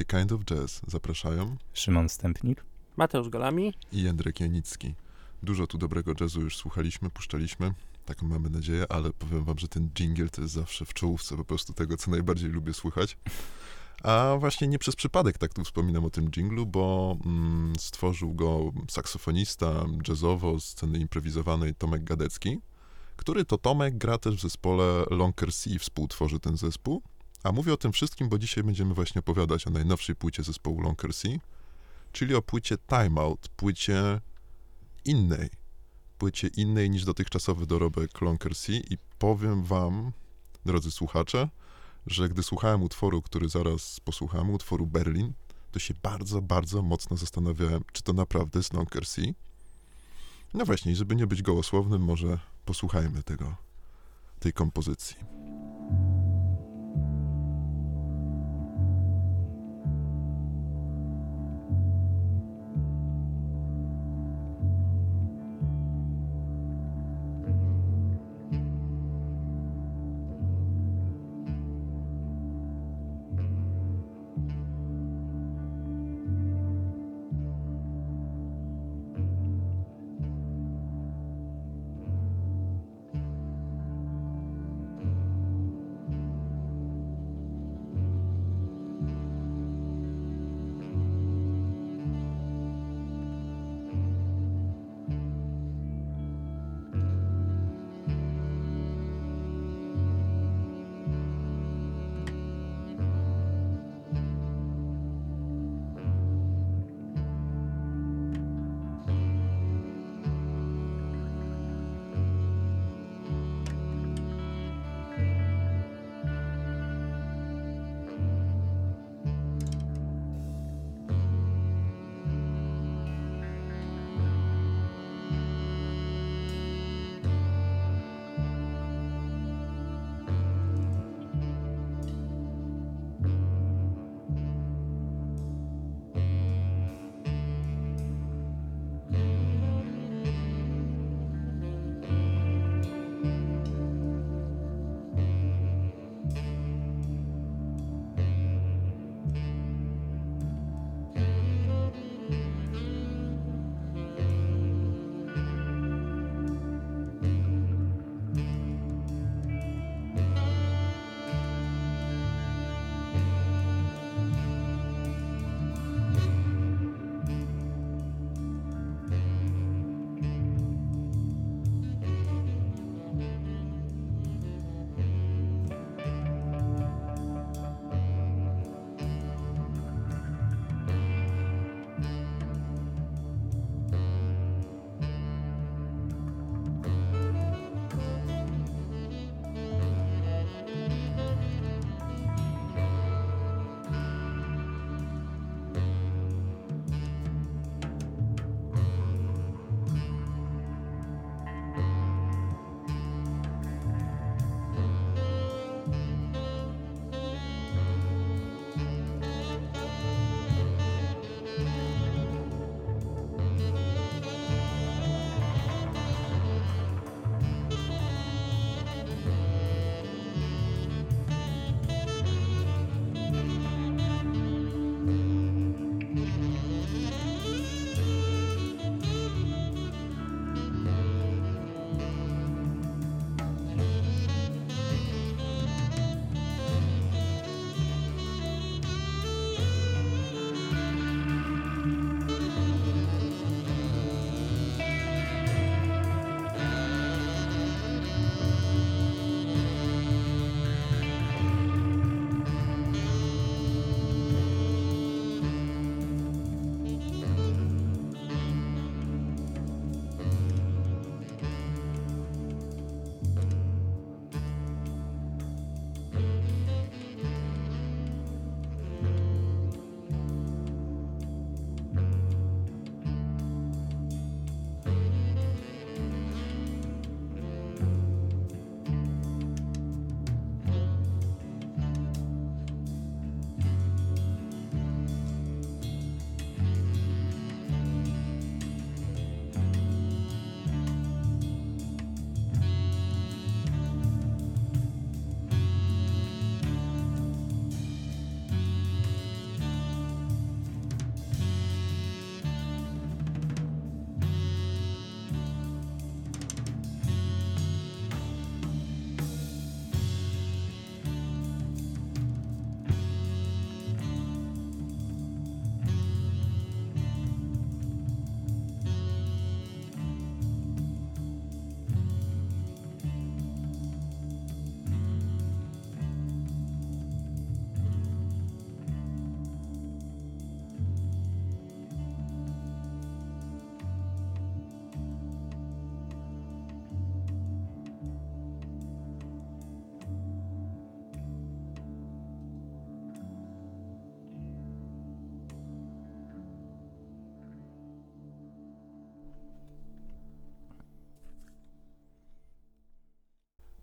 audycję Kind of Jazz zapraszają Szymon Stępnik, Mateusz Golami i Jędrek Janicki. Dużo tu dobrego jazzu już słuchaliśmy, puszczaliśmy, taką mamy nadzieję, ale powiem wam, że ten jingle to jest zawsze w czołówce po prostu tego, co najbardziej lubię słuchać. A właśnie nie przez przypadek tak tu wspominam o tym jinglu, bo mm, stworzył go saksofonista jazzowo sceny improwizowanej Tomek Gadecki, który to Tomek gra też w zespole Lonker Sea, współtworzy ten zespół. A mówię o tym wszystkim, bo dzisiaj będziemy właśnie opowiadać o najnowszej płycie zespołu Lonker czyli o płycie Time Out, płycie innej, płycie innej niż dotychczasowy dorobek Lonker i powiem wam, drodzy słuchacze, że gdy słuchałem utworu, który zaraz posłuchamy, utworu Berlin, to się bardzo, bardzo mocno zastanawiałem, czy to naprawdę jest Lonker. No właśnie, żeby nie być gołosłownym, może posłuchajmy tego, tej kompozycji.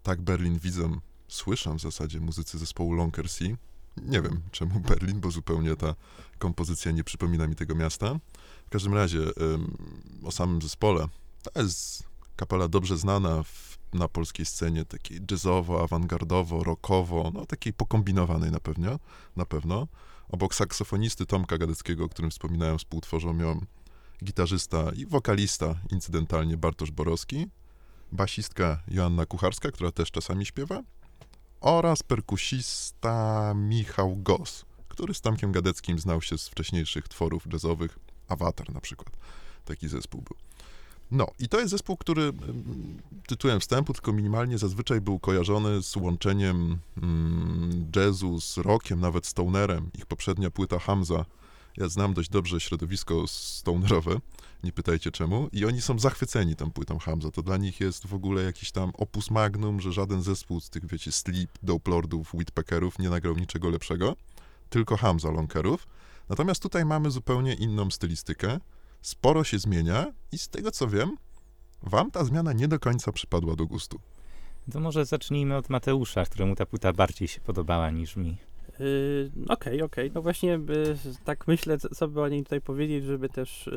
Tak Berlin widzę, słyszę w zasadzie muzycy zespołu Lonker Sea. Nie wiem czemu Berlin, bo zupełnie ta kompozycja nie przypomina mi tego miasta. W każdym razie o samym zespole. To jest kapela dobrze znana w, na polskiej scenie, takiej jazzowo, awangardowo, rockowo, no takiej pokombinowanej na pewno, na pewno. Obok saksofonisty Tomka Gadeckiego, o którym wspominałem, współtworzą ją gitarzysta i wokalista incydentalnie Bartosz Borowski, basistka Joanna Kucharska, która też czasami śpiewa, oraz perkusista Michał Gos, który z Tomkiem Gadeckim znał się z wcześniejszych tworów jazzowych, Avatar na przykład. Taki zespół był. No, i to jest zespół, który tytułem wstępu, tylko minimalnie zazwyczaj był kojarzony z łączeniem mm, jazzu z rockiem, nawet stonerem. Ich poprzednia płyta Hamza. Ja znam dość dobrze środowisko stonerowe, nie pytajcie czemu, i oni są zachwyceni tą płytą Hamza. To dla nich jest w ogóle jakiś tam opus magnum, że żaden zespół z tych, wiecie, Sleep, Dope Lordów, Whitpackerów nie nagrał niczego lepszego, tylko Hamza Lonkerów. Natomiast tutaj mamy zupełnie inną stylistykę sporo się zmienia i z tego co wiem, wam ta zmiana nie do końca przypadła do gustu. To może zacznijmy od Mateusza, któremu ta płyta bardziej się podobała niż mi. Yy, okej, okej. Okay. No właśnie yy, tak myślę, co by o niej tutaj powiedzieć, żeby też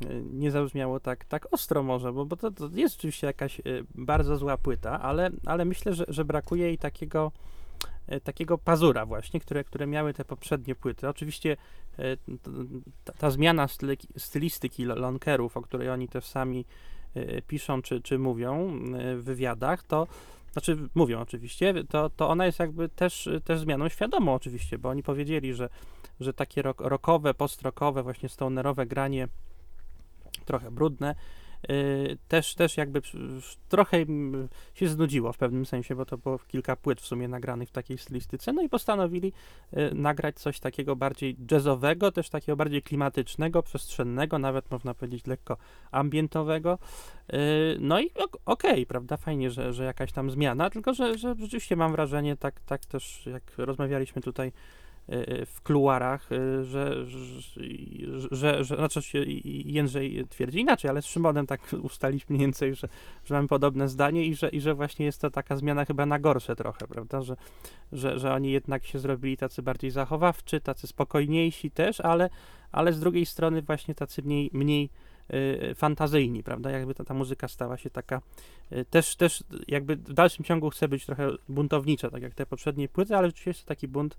yy, nie zabrzmiało tak, tak ostro może, bo, bo to, to jest oczywiście jakaś y, bardzo zła płyta, ale, ale myślę, że, że brakuje jej takiego y, takiego pazura właśnie, które, które miały te poprzednie płyty. Oczywiście ta, ta zmiana stylistyki lonkerów, o której oni też sami piszą czy, czy mówią w wywiadach, to znaczy mówią oczywiście, to, to ona jest jakby też, też zmianą świadomą oczywiście, bo oni powiedzieli, że, że takie rock, rockowe, post-rockowe, właśnie stonerowe granie trochę brudne, też, też jakby trochę się znudziło w pewnym sensie, bo to było kilka płyt w sumie nagranych w takiej stylistyce, no i postanowili y, nagrać coś takiego bardziej jazzowego, też takiego bardziej klimatycznego, przestrzennego, nawet można powiedzieć lekko ambientowego. Y, no i okej, okay, prawda, fajnie, że, że jakaś tam zmiana, tylko że, że rzeczywiście mam wrażenie, tak, tak też jak rozmawialiśmy tutaj Y, w kuluarach, y, że, że, że, znaczy się Jędrzej twierdzi inaczej, ale z Szymonem tak ustaliśmy mniej więcej, że, że mamy podobne zdanie i że, i że właśnie jest to taka zmiana chyba na gorsze trochę, prawda, że, że, że oni jednak się zrobili tacy bardziej zachowawczy, tacy spokojniejsi też, ale, ale z drugiej strony właśnie tacy mniej, mniej y, fantazyjni, prawda, jakby ta, ta muzyka stała się taka też, też jakby w dalszym ciągu chce być trochę buntownicza, tak jak te poprzednie płyty, ale rzeczywiście jest to taki bunt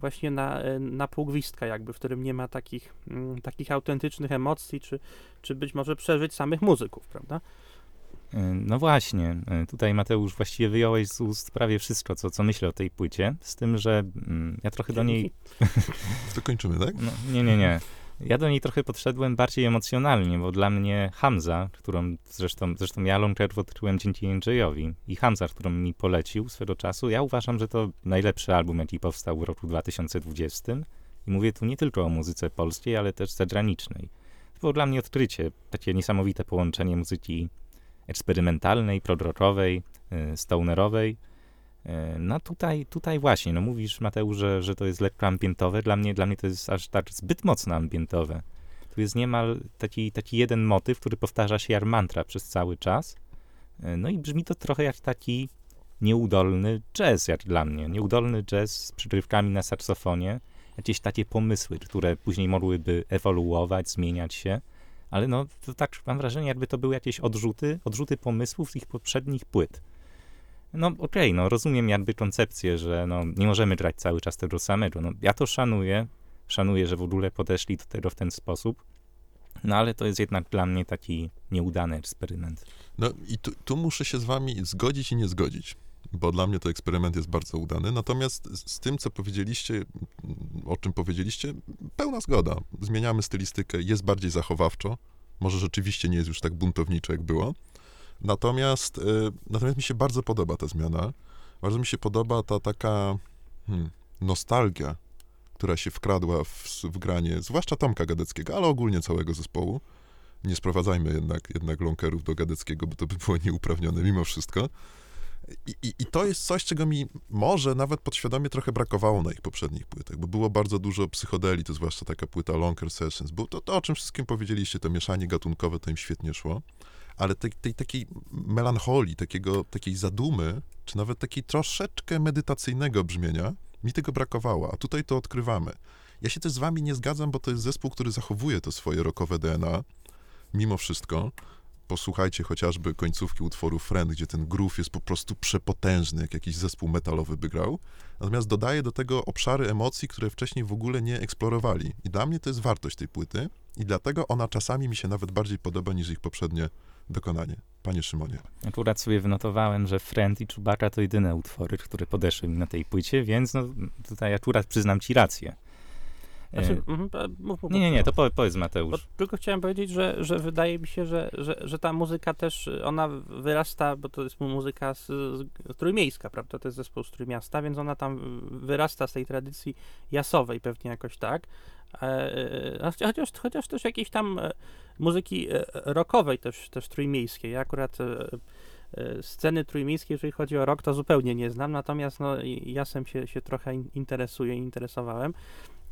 właśnie na, e, na półgwistka jakby, w którym nie ma takich, m, mm, takich autentycznych emocji, czy, czy być może przeżyć samych muzyków, prawda? E, no właśnie, e, tutaj Mateusz właściwie wyjąłeś z ust prawie wszystko, co, co myślę o tej płycie, z tym, że mm, ja trochę do niej... To kończymy, tak? No, nie, nie, nie. Ja do niej trochę podszedłem bardziej emocjonalnie, bo dla mnie Hamza, którą zresztą, zresztą ja Longcharge odkryłem dzięki Jędrzejowi i Hamza, którą mi polecił swego czasu, ja uważam, że to najlepszy album, jaki powstał w roku 2020 i mówię tu nie tylko o muzyce polskiej, ale też zagranicznej. To było dla mnie odkrycie, takie niesamowite połączenie muzyki eksperymentalnej, prodrockowej, y, stonerowej, no tutaj, tutaj właśnie, no mówisz Mateusz, że, że to jest lekko ambientowe, dla mnie, dla mnie to jest aż tak zbyt mocno ambientowe. Tu jest niemal taki, taki jeden motyw, który powtarza się jak mantra przez cały czas. E, no i brzmi to trochę jak taki nieudolny jazz, jak dla mnie. Nieudolny jazz z przygrywkami na saksofonie. Jakieś takie pomysły, które później mogłyby ewoluować, zmieniać się. Ale no, to tak mam wrażenie, jakby to były jakieś odrzuty, odrzuty pomysłów z ich poprzednich płyt. No okej, okay, no rozumiem jakby koncepcję, że no, nie możemy grać cały czas tego samego. No, ja to szanuję, szanuję, że w ogóle podeszli do tego w ten sposób, no ale to jest jednak dla mnie taki nieudany eksperyment. No i tu, tu muszę się z wami zgodzić i nie zgodzić, bo dla mnie to eksperyment jest bardzo udany. Natomiast z tym, co powiedzieliście, o czym powiedzieliście, pełna zgoda. Zmieniamy stylistykę, jest bardziej zachowawczo. Może rzeczywiście nie jest już tak buntowniczo, jak było. Natomiast, y, natomiast mi się bardzo podoba ta zmiana. Bardzo mi się podoba ta taka hmm, nostalgia, która się wkradła w, w granie, zwłaszcza Tomka Gadeckiego, ale ogólnie całego zespołu. Nie sprowadzajmy jednak, jednak lonkerów do Gadeckiego, bo to by było nieuprawnione mimo wszystko. I, i, I, to jest coś, czego mi może nawet podświadomie trochę brakowało na ich poprzednich płytach, bo było bardzo dużo psychodeli, to zwłaszcza taka płyta Lonker Sessions. Było to, to, o czym wszystkim powiedzieliście, to mieszanie gatunkowe, to im świetnie szło ale tej, tej takiej melancholii, takiego, takiej zadumy, czy nawet takiej troszeczkę medytacyjnego brzmienia, mi tego brakowało, a tutaj to odkrywamy. Ja się też z wami nie zgadzam, bo to jest zespół, który zachowuje to swoje rockowe DNA, mimo wszystko. Posłuchajcie chociażby końcówki utworu Friend, gdzie ten groove jest po prostu przepotężny, jak jakiś zespół metalowy by grał. Natomiast dodaje do tego obszary emocji, które wcześniej w ogóle nie eksplorowali. I dla mnie to jest wartość tej płyty i dlatego ona czasami mi się nawet bardziej podoba niż ich poprzednie dokonanie. Panie Szymonie. Akurat sobie wynotowałem, że Friend i Chewbacca to jedyne utwory, które podeszły mi na tej płycie, więc no, tutaj akurat przyznam ci rację. Znaczy, E, mhm, mów, mów, nie, nie, nie, to po, powiedz Bo Mateusz. tylko chciałem powiedzieć, że, że wydaje mi się, że, że, że ta muzyka też, ona wyrasta, bo to jest muzyka z, z, trójmiejska, prawda, to jest zespół z Trójmiasta, więc ona tam wyrasta z tej tradycji jasowej pewnie jakoś tak, e, e, chociaż, chociaż też jakiejś tam muzyki rockowej też, też trójmiejskiej. Ja akurat sceny trójmiejskiej, jeżeli chodzi o rock, to zupełnie nie znam, natomiast no, jasem się, się trochę in- interesuję, interesowałem.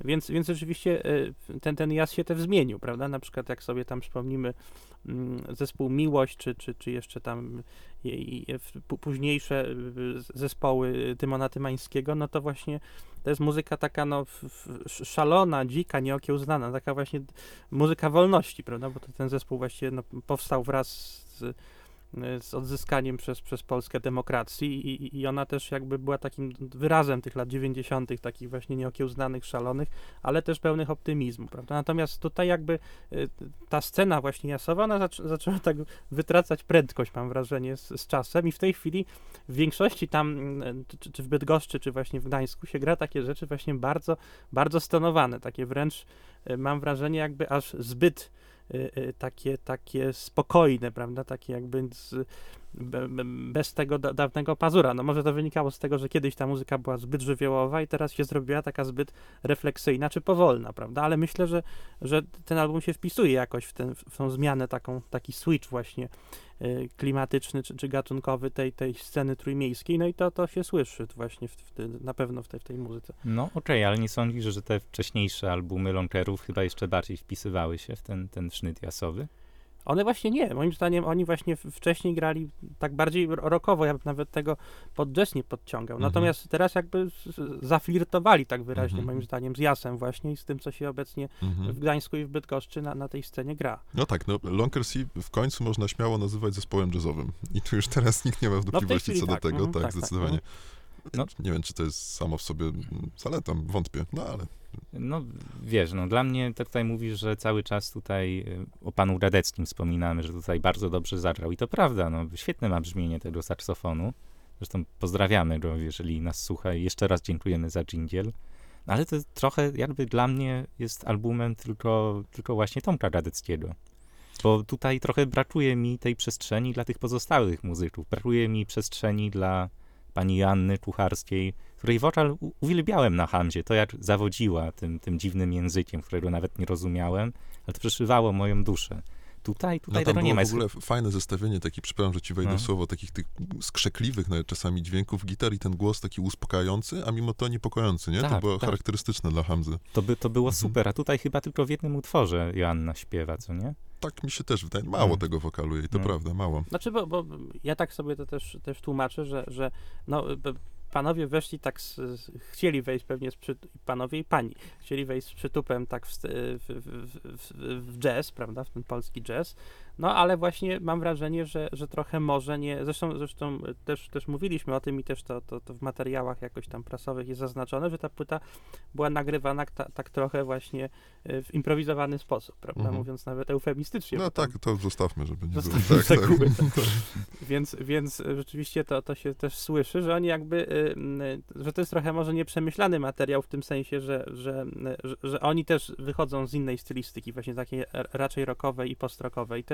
Więc, więc rzeczywiście y, ten, ten jazz się też zmienił, prawda? Na przykład jak sobie tam przypomnimy mm, zespół Miłość, czy, czy, czy jeszcze tam późniejsze z- zespoły Tymona Tymańskiego, no to właśnie to jest muzyka taka no szalona, dzika, nieokiełznana, taka właśnie muzyka wolności, prawda? Bo ten zespół właściwie no, powstał wraz z z odzyskaniem przez, przez Polskę demokracji i, i ona też jakby była takim wyrazem tych lat 90., takich właśnie nieokiełznanych, szalonych, ale też pełnych optymizmu, prawda? Natomiast tutaj jakby y, ta scena właśnie jasowa, ona zac zaczęła tak wytracać prędkość, mam wrażenie, z, z czasem i w tej chwili w większości tam, y, czy, czy w Bydgoszczy, czy właśnie w Gdańsku się gra takie rzeczy właśnie bardzo, bardzo stonowane, takie wręcz y, mam wrażenie jakby aż zbyt y, y, takie, takie spokojne, prawda, takie jakby z, be, be, bez tego da, dawnego pazura. No może to wynikało z tego, że kiedyś ta muzyka była zbyt żywiołowa i teraz się zrobiła taka zbyt refleksyjna czy powolna, prawda, ale myślę, że, że ten album się wpisuje jakoś w, ten, w tą zmianę, taką, taki switch właśnie y, klimatyczny czy, czy gatunkowy tej, tej sceny trójmiejskiej, no i to, to się słyszy właśnie w, w, na pewno w tej, w tej muzyce. No okej, ale nie sądzisz, że te wcześniejsze albumy Lonkerów chyba jeszcze bardziej wpisywały się w ten, ten sznyt jasowy? One właśnie nie. Moim zdaniem oni właśnie wcześniej grali tak bardziej ro- rockowo. Ja bym nawet tego pod jazz nie podciągał. Mhm. Natomiast teraz jakby zaflirtowali tak wyraźnie, Mhm. moim zdaniem, z jasem właśnie i z tym, co się obecnie Mhm. w Gdańsku i w Bydgoszczy na, na tej scenie gra. No tak, no Lonker C w końcu można śmiało nazywać zespołem jazzowym. I tu już teraz nikt nie ma wątpliwości chwili co do tak, tego, mhm, tak, tak, tak, zdecydowanie. No. Nie wiem, czy to jest samo w sobie zaletą, wątpię, no ale No wiesz, no dla mnie to tutaj mówisz, że cały czas tutaj y, o panu Radeckim wspominamy, że tutaj bardzo dobrze zagrał i to prawda, no świetne ma brzmienie tego saksofonu. Zresztą pozdrawiamy go, jeżeli nas słucha i jeszcze raz dziękujemy za dżingiel. No, ale to trochę jakby dla mnie jest albumem tylko, tylko właśnie Tomka Radeckiego. Bo tutaj trochę brakuje mi tej przestrzeni dla tych pozostałych muzyków. Brakuje mi przestrzeni dla pani Janny Kucharskiej, której wokal u- uwielbiałem na Hamzie. To jak zawodziła tym, tym dziwnym językiem, którego nawet nie rozumiałem, ale to przeszywało moją duszę. Tutaj, no tutaj tam tego nie ma. w ogóle fajne zestawienie, taki, przepraszam, że ci wejdę No. w słowo, takich tych skrzekliwych nawet czasami dźwięków gitar i ten głos taki uspokajający, a mimo to niepokojący, nie? to Tak, było tak. charakterystyczne dla Hamzy. To, by, to było Mhm. super, a tutaj chyba tylko w jednym utworze Joanna śpiewa, co nie? Tak mi się też wydaje, mało Mm. tego wokalu jej, to No. prawda, mało. Znaczy, bo, bo ja tak sobie to też, też tłumaczę, że, że no, panowie weszli tak, z, chcieli wejść pewnie z przy, panowie i pani, chcieli wejść z przytupem tak w, w, w, w jazz, prawda, w ten polski jazz, no ale właśnie mam wrażenie, że, że trochę może nie, zresztą, zresztą też, też mówiliśmy o tym i też to, to, to w materiałach jakoś tam prasowych jest zaznaczone, że ta płyta była nagrywana ta, tak trochę właśnie y, w improwizowany sposób, prawda, Mhm. mówiąc nawet eufemistycznie. No tak, to zostawmy, żeby nie było. Zostawmy Tak, szczegóły, tak. więc, więc e, rzeczywiście to, to się też słyszy, że oni jakby, y, y, że to jest trochę może nieprzemyślany materiał w tym sensie, że, że, że, że oni też wychodzą z innej stylistyki, właśnie takiej raczej rockowej i postrockowej.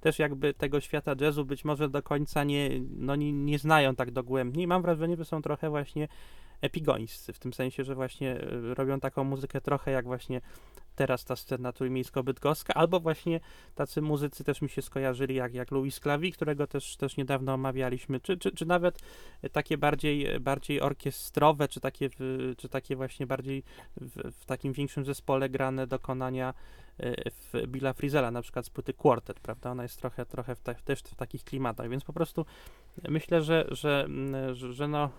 Też, jakby tego świata jazzu być może do końca nie, no nie, nie znają tak dogłębnie i mam wrażenie, że są trochę właśnie epigońscy, w tym sensie, że właśnie y, robią taką muzykę trochę jak właśnie teraz ta scena trójmiejsko-bydgoska, albo właśnie tacy muzycy też mi się skojarzyli, jak, jak Louis Clavi, którego też, też niedawno omawialiśmy, czy, czy, czy nawet e, takie bardziej, e, bardziej orkiestrowe, czy takie, w, czy takie właśnie bardziej w, w takim większym zespole grane dokonania w Billa Frizela, na przykład z płyty Quartet, prawda? Ona jest trochę, trochę w też w takich klimatach, więc po prostu myślę, że, że, że, że no,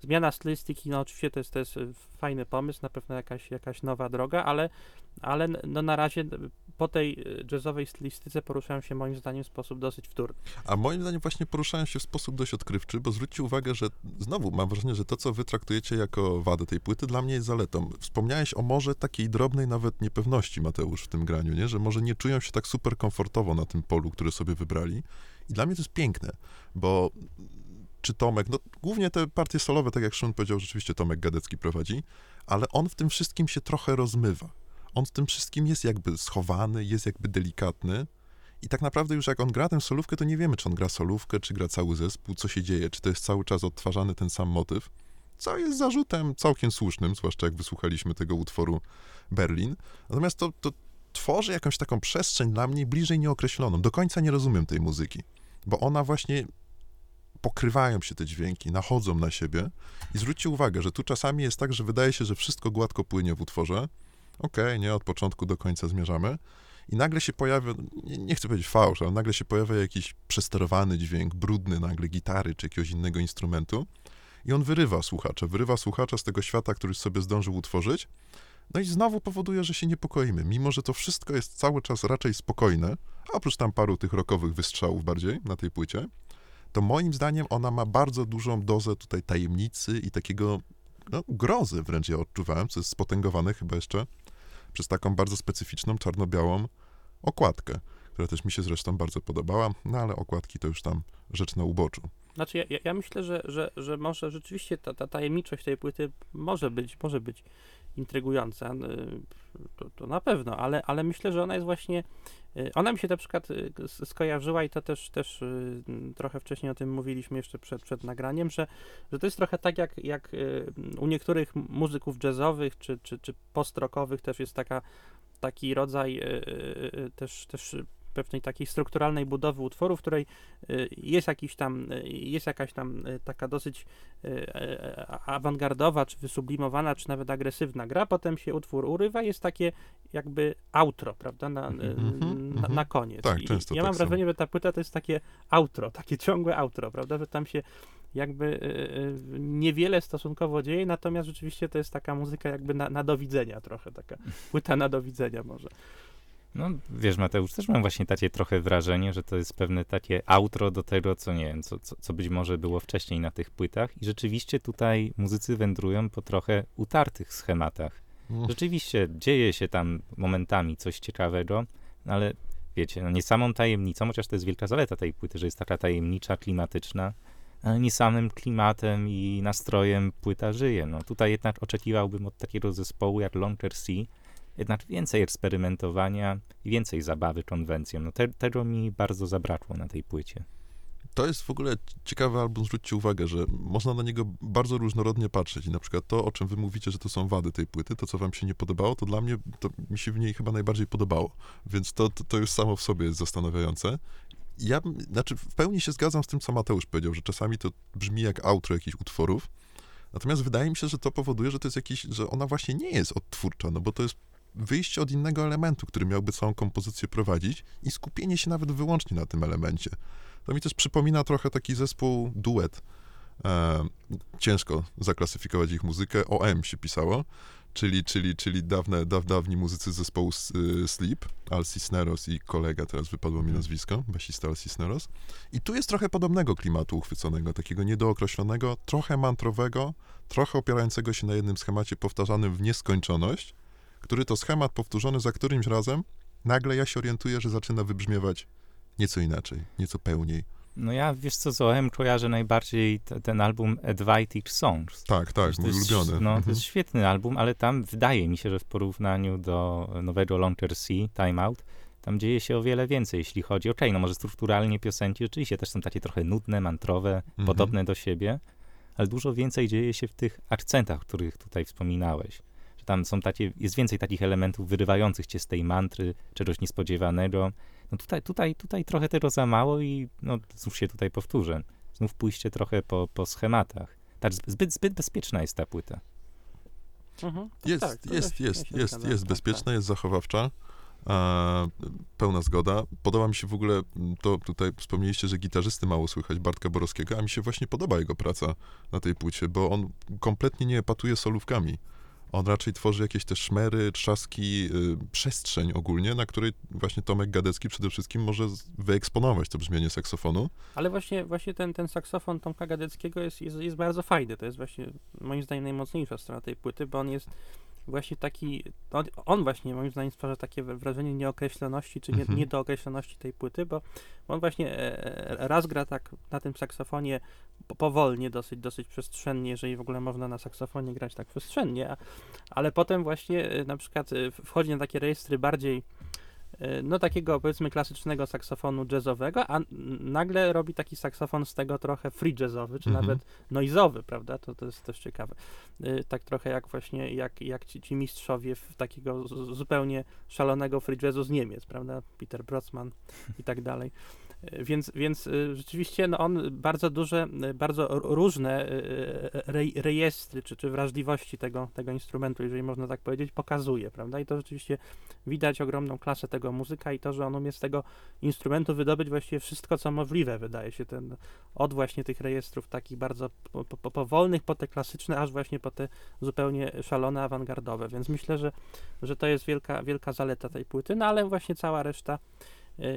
zmiana stylistyki, no oczywiście to jest, to jest fajny pomysł, na pewno jakaś, jakaś nowa droga, ale, ale no na razie po tej jazzowej stylistyce poruszają się moim zdaniem w sposób dosyć wtórny. A moim zdaniem właśnie poruszają się w sposób dość odkrywczy, bo zwróćcie uwagę, że znowu mam wrażenie, że to, co wy traktujecie jako wadę tej płyty, dla mnie jest zaletą. Wspomniałeś o może takiej drobnej nawet niepewności, Mateusz, w tym graniu, nie? że może nie czują się tak super komfortowo na tym polu, które sobie wybrali. I dla mnie to jest piękne, bo czy Tomek, no głównie te partie solowe, tak jak Szymon powiedział, rzeczywiście Tomek Gadecki prowadzi, ale on w tym wszystkim się trochę rozmywa. On w tym wszystkim jest jakby schowany, jest jakby delikatny, i tak naprawdę już jak on gra tę solówkę, to nie wiemy, czy on gra solówkę, czy gra cały zespół, co się dzieje, czy to jest cały czas odtwarzany ten sam motyw, co jest zarzutem całkiem słusznym, zwłaszcza jak wysłuchaliśmy tego utworu Berlin. Natomiast to, to tworzy jakąś taką przestrzeń dla mnie bliżej nieokreśloną. Do końca nie rozumiem tej muzyki, bo ona właśnie pokrywają się te dźwięki, nachodzą na siebie. I zwróćcie uwagę, że tu czasami jest tak, że wydaje się, że wszystko gładko płynie w utworze. Okej, okay, nie, od początku do końca zmierzamy, i nagle się pojawia, nie, nie, chcę powiedzieć fałsz, ale nagle się pojawia jakiś przesterowany dźwięk, brudny nagle gitary czy jakiegoś innego instrumentu. I on wyrywa słuchacza, wyrywa słuchacza z tego świata, który sobie zdążył utworzyć, no i znowu powoduje, że się niepokoimy, mimo że to wszystko jest cały czas raczej spokojne, oprócz tam paru tych rokowych wystrzałów bardziej na tej płycie, to moim zdaniem ona ma bardzo dużą dozę tutaj tajemnicy i takiego no, grozy wręcz ja odczuwałem, co jest spotęgowane chyba jeszcze przez taką bardzo specyficzną, czarno-białą okładkę, która też mi się zresztą bardzo podobała, no ale okładki to już tam rzecz na uboczu. Znaczy, ja, ja myślę, że, że, że może rzeczywiście ta, ta tajemniczość tej płyty może być, może być intrygująca, y, to, to, na pewno, ale, ale myślę, że ona jest właśnie, y, ona mi się na przykład y, skojarzyła i to też, też trochę wcześniej o tym mówiliśmy jeszcze przed, przed nagraniem, że, że to jest trochę tak jak, jak u niektórych muzyków jazzowych czy, czy, czy post-rockowych też jest taka, taki rodzaj też, też pewnej takiej strukturalnej budowy utworu, w której y, jest jakiś tam, y, jest jakaś tam y, taka dosyć awangardowa, czy wysublimowana, czy nawet agresywna gra, potem się utwór urywa, jest takie jakby outro, prawda, na, mm -hmm, na, na, koniec. Tak, często ja mam tak wrażenie, że ta płyta to jest takie outro, takie ciągłe outro, prawda, że tam się jakby niewiele stosunkowo dzieje, natomiast rzeczywiście to jest taka muzyka jakby na, na do widzenia trochę, taka płyta na do widzenia może. No, wiesz, Mateusz, też mam właśnie takie trochę wrażenie, że to jest pewne takie outro do tego, co nie wiem, co, co, co być może było wcześniej na tych płytach. I rzeczywiście tutaj muzycy wędrują po trochę utartych schematach. Mm. Rzeczywiście dzieje się tam momentami coś ciekawego, no ale wiecie, no nie samą tajemnicą, chociaż to jest wielka zaleta tej płyty, że jest taka tajemnicza, klimatyczna, ale nie samym klimatem i nastrojem płyta żyje. No tutaj jednak oczekiwałbym od takiego zespołu jak Launcher Sea, jednak więcej eksperymentowania i więcej zabawy konwencją. No te, tego mi bardzo zabrakło na tej płycie. To jest w ogóle ciekawy album, zwróćcie uwagę, że można na niego bardzo różnorodnie patrzeć i na przykład to, o czym wy mówicie, że to są wady tej płyty, to, co wam się nie podobało, to dla mnie, to mi się w niej chyba najbardziej podobało, więc to, to, to już samo w sobie jest zastanawiające. Ja, znaczy w pełni się zgadzam z tym, co Mateusz powiedział, że czasami to brzmi jak outro jakichś utworów, natomiast wydaje mi się, że to powoduje, że to jest jakiś, że ona właśnie nie jest odtwórcza, no bo to jest wyjście od innego elementu, który miałby całą kompozycję prowadzić i skupienie się nawet wyłącznie na tym elemencie. To mi też przypomina trochę taki zespół duet. E, ciężko zaklasyfikować ich muzykę. OM się pisało, czyli, czyli, czyli dawne, daw, dawni muzycy zespołu y, Sleep, Al Cisneros i kolega, teraz wypadło mi mhm. nazwisko, basista Al Cisneros. I tu jest trochę podobnego klimatu uchwyconego, takiego niedookreślonego, trochę mantrowego, trochę opierającego się na jednym schemacie powtarzanym w nieskończoność, który to schemat powtórzony za którymś razem, nagle ja się orientuję, że zaczyna wybrzmiewać nieco inaczej, nieco pełniej. No ja, wiesz co, z OM kojarzę najbardziej t- ten album Advitic Songs. Tak, tak, mój jest, ulubiony. No, to jest mhm. świetny album, ale tam wydaje mi się, że w porównaniu do nowego Launcher C, Time Out, tam dzieje się o wiele więcej, jeśli chodzi, okej, okay, no może strukturalnie piosenki oczywiście też są takie trochę nudne, mantrowe, mhm. podobne do siebie, ale dużo więcej dzieje się w tych akcentach, których tutaj wspominałeś tam są takie, jest więcej takich elementów wyrywających cię z tej mantry, czegoś niespodziewanego. No tutaj, tutaj, tutaj trochę tego za mało i no, znów się tutaj powtórzę. Znów pójście trochę po, po schematach. Tak, zbyt, zbyt bezpieczna jest ta płyta. Mhm, jest, tak, jest, jest, jest, jest, jest bezpieczna, jest zachowawcza. E, pełna zgoda. Podoba mi się w ogóle, to tutaj wspomnieliście, że gitarzysty mało słychać Bartka Borowskiego, a mi się właśnie podoba jego praca na tej płycie, bo on kompletnie nie epatuje solówkami. On raczej tworzy jakieś te szmery, trzaski, y, przestrzeń ogólnie, na której właśnie Tomek Gadecki przede wszystkim może wyeksponować to brzmienie saksofonu. Ale właśnie, właśnie ten, ten saksofon Tomka Gadeckiego jest, jest, jest bardzo fajny. To jest właśnie moim zdaniem najmocniejsza strona tej płyty, bo on jest właśnie taki, on, on właśnie moim zdaniem stwarza takie wrażenie nieokreśloności, czy nie, Mhm. niedookreśloności tej płyty, bo on właśnie e, e, raz gra tak na tym saksofonie po- powolnie, dosyć, dosyć przestrzennie, jeżeli w ogóle można na saksofonie grać tak przestrzennie, a, ale potem właśnie e, na przykład e, wchodzi na takie rejestry bardziej no takiego powiedzmy klasycznego saksofonu jazzowego, a nagle robi taki saksofon z tego trochę free jazzowy, czy Mhm. nawet noizowy, prawda? To, to jest też ciekawe. Y, Tak trochę jak właśnie, jak, jak ci, ci mistrzowie w takiego zupełnie szalonego free jazzu z Niemiec, prawda? Peter Brotzman i tak dalej. Więc, więc y, rzeczywiście no on bardzo duże, y, bardzo różne y, rej, rejestry czy, czy wrażliwości tego, tego instrumentu, jeżeli można tak powiedzieć, pokazuje, prawda? I to rzeczywiście widać ogromną klasę tego muzyka i to, że on umie z tego instrumentu wydobyć właściwie wszystko, co możliwe, wydaje się, ten, od właśnie tych rejestrów takich bardzo po, po, powolnych, po te klasyczne, aż właśnie po te zupełnie szalone, awangardowe, więc myślę, że, że to jest wielka, wielka zaleta tej płyty, no ale właśnie cała reszta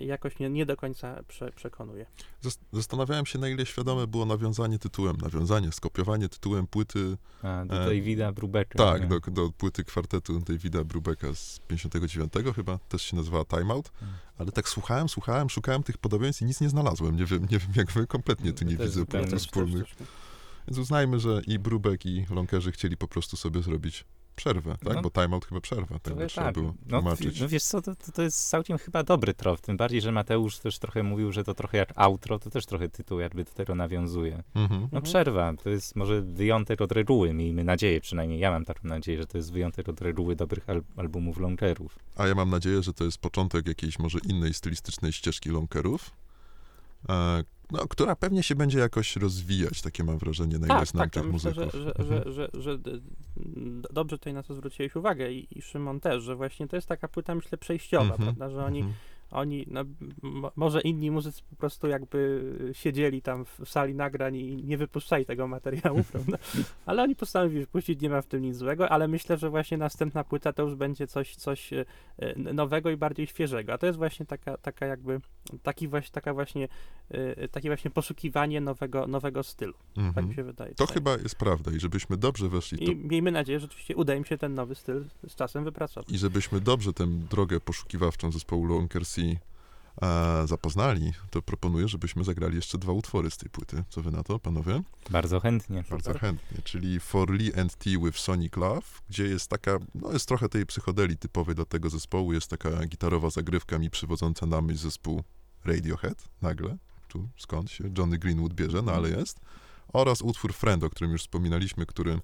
jakoś nie, nie do końca prze, przekonuje. Zas- Zastanawiałem się, na ile świadome było nawiązanie tytułem, nawiązanie, skopiowanie tytułem płyty, A, do E, Davida Brubecka. tak, nie? do, do płyty kwartetu Davida Brubecka z 59 chyba, też się nazywała Time Out, Hmm. ale tak słuchałem, słuchałem, szukałem tych podobieństw i nic nie znalazłem. Nie wiem, nie wiem jak wy, kompletnie tu nie też widzę punktów wspólnych. Więc uznajmy, że i Brubek, i Lonkerzy chcieli po prostu sobie zrobić przerwę, tak? No. Bo Time Out chyba przerwa, tak? Bo trzeba było No, tłumaczyć. no wiesz co, to, to, to jest całkiem chyba dobry trop, tym bardziej, że Mateusz też trochę mówił, że to trochę jak outro, to też trochę tytuł jakby do tego nawiązuje. Mhm. No Mhm. przerwa, to jest może wyjątek od reguły, miejmy nadzieję, przynajmniej ja mam taką nadzieję, że to jest wyjątek od reguły dobrych al albumów lonkerów. A ja mam nadzieję, że to jest początek jakiejś może innej stylistycznej ścieżki Lonkerów, e, no, która pewnie się będzie jakoś rozwijać, takie mam wrażenie, na ile Tak, tak, tych myślę, muzyków. że, że, Mhm. że, że, dobrze tutaj na to zwróciłeś uwagę i, i Szymon też, że właśnie to jest taka płyta, myślę, przejściowa, Mhm, prawda, że oni mhm. Oni, no, może inni muzycy po prostu jakby siedzieli tam w sali nagrań i nie wypuszczali tego materiału, prawda? Ale oni postanowili wypuścić, nie ma w tym nic złego, ale myślę, że właśnie następna płyta to już będzie coś, coś e, nowego i bardziej świeżego. A to jest właśnie taka, taka jakby, taki właśnie, taka właśnie, e, takie właśnie poszukiwanie nowego, nowego stylu. Tak Mhm. mi się wydaje. To chyba jest prawda i żebyśmy dobrze weszli to, I miejmy nadzieję, że rzeczywiście uda im się ten nowy styl z czasem wypracować. i żebyśmy dobrze tę drogę poszukiwawczą zespołu Lonkers e, zapoznali, to proponuję, żebyśmy zagrali jeszcze dwa utwory z tej płyty. Co wy na to, panowie? Bardzo chętnie. Bardzo chętnie, czyli For Lee and T with Sonic Love, gdzie jest taka, no jest trochę tej psychodelii typowej dla tego zespołu, jest taka gitarowa zagrywka mi przywodząca na myśl zespół Radiohead, nagle, tu skąd się Johnny Greenwood bierze, no ale jest, oraz utwór Friend, o którym już wspominaliśmy, który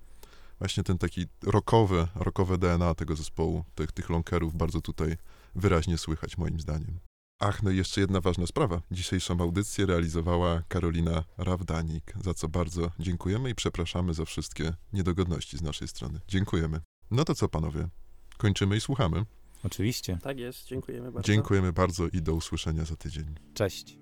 właśnie ten taki rockowy, rockowe DNA tego zespołu, tych, tych lonkerów bardzo tutaj wyraźnie słychać moim zdaniem. Ach, no i jeszcze jedna ważna sprawa. Dzisiejszą audycję realizowała Karolina Rawdanik, za co bardzo dziękujemy i przepraszamy za wszystkie niedogodności z naszej strony. Dziękujemy. No to co, panowie? Kończymy i słuchamy. Oczywiście. Tak jest, dziękujemy bardzo. Dziękujemy bardzo i do usłyszenia za tydzień. Cześć.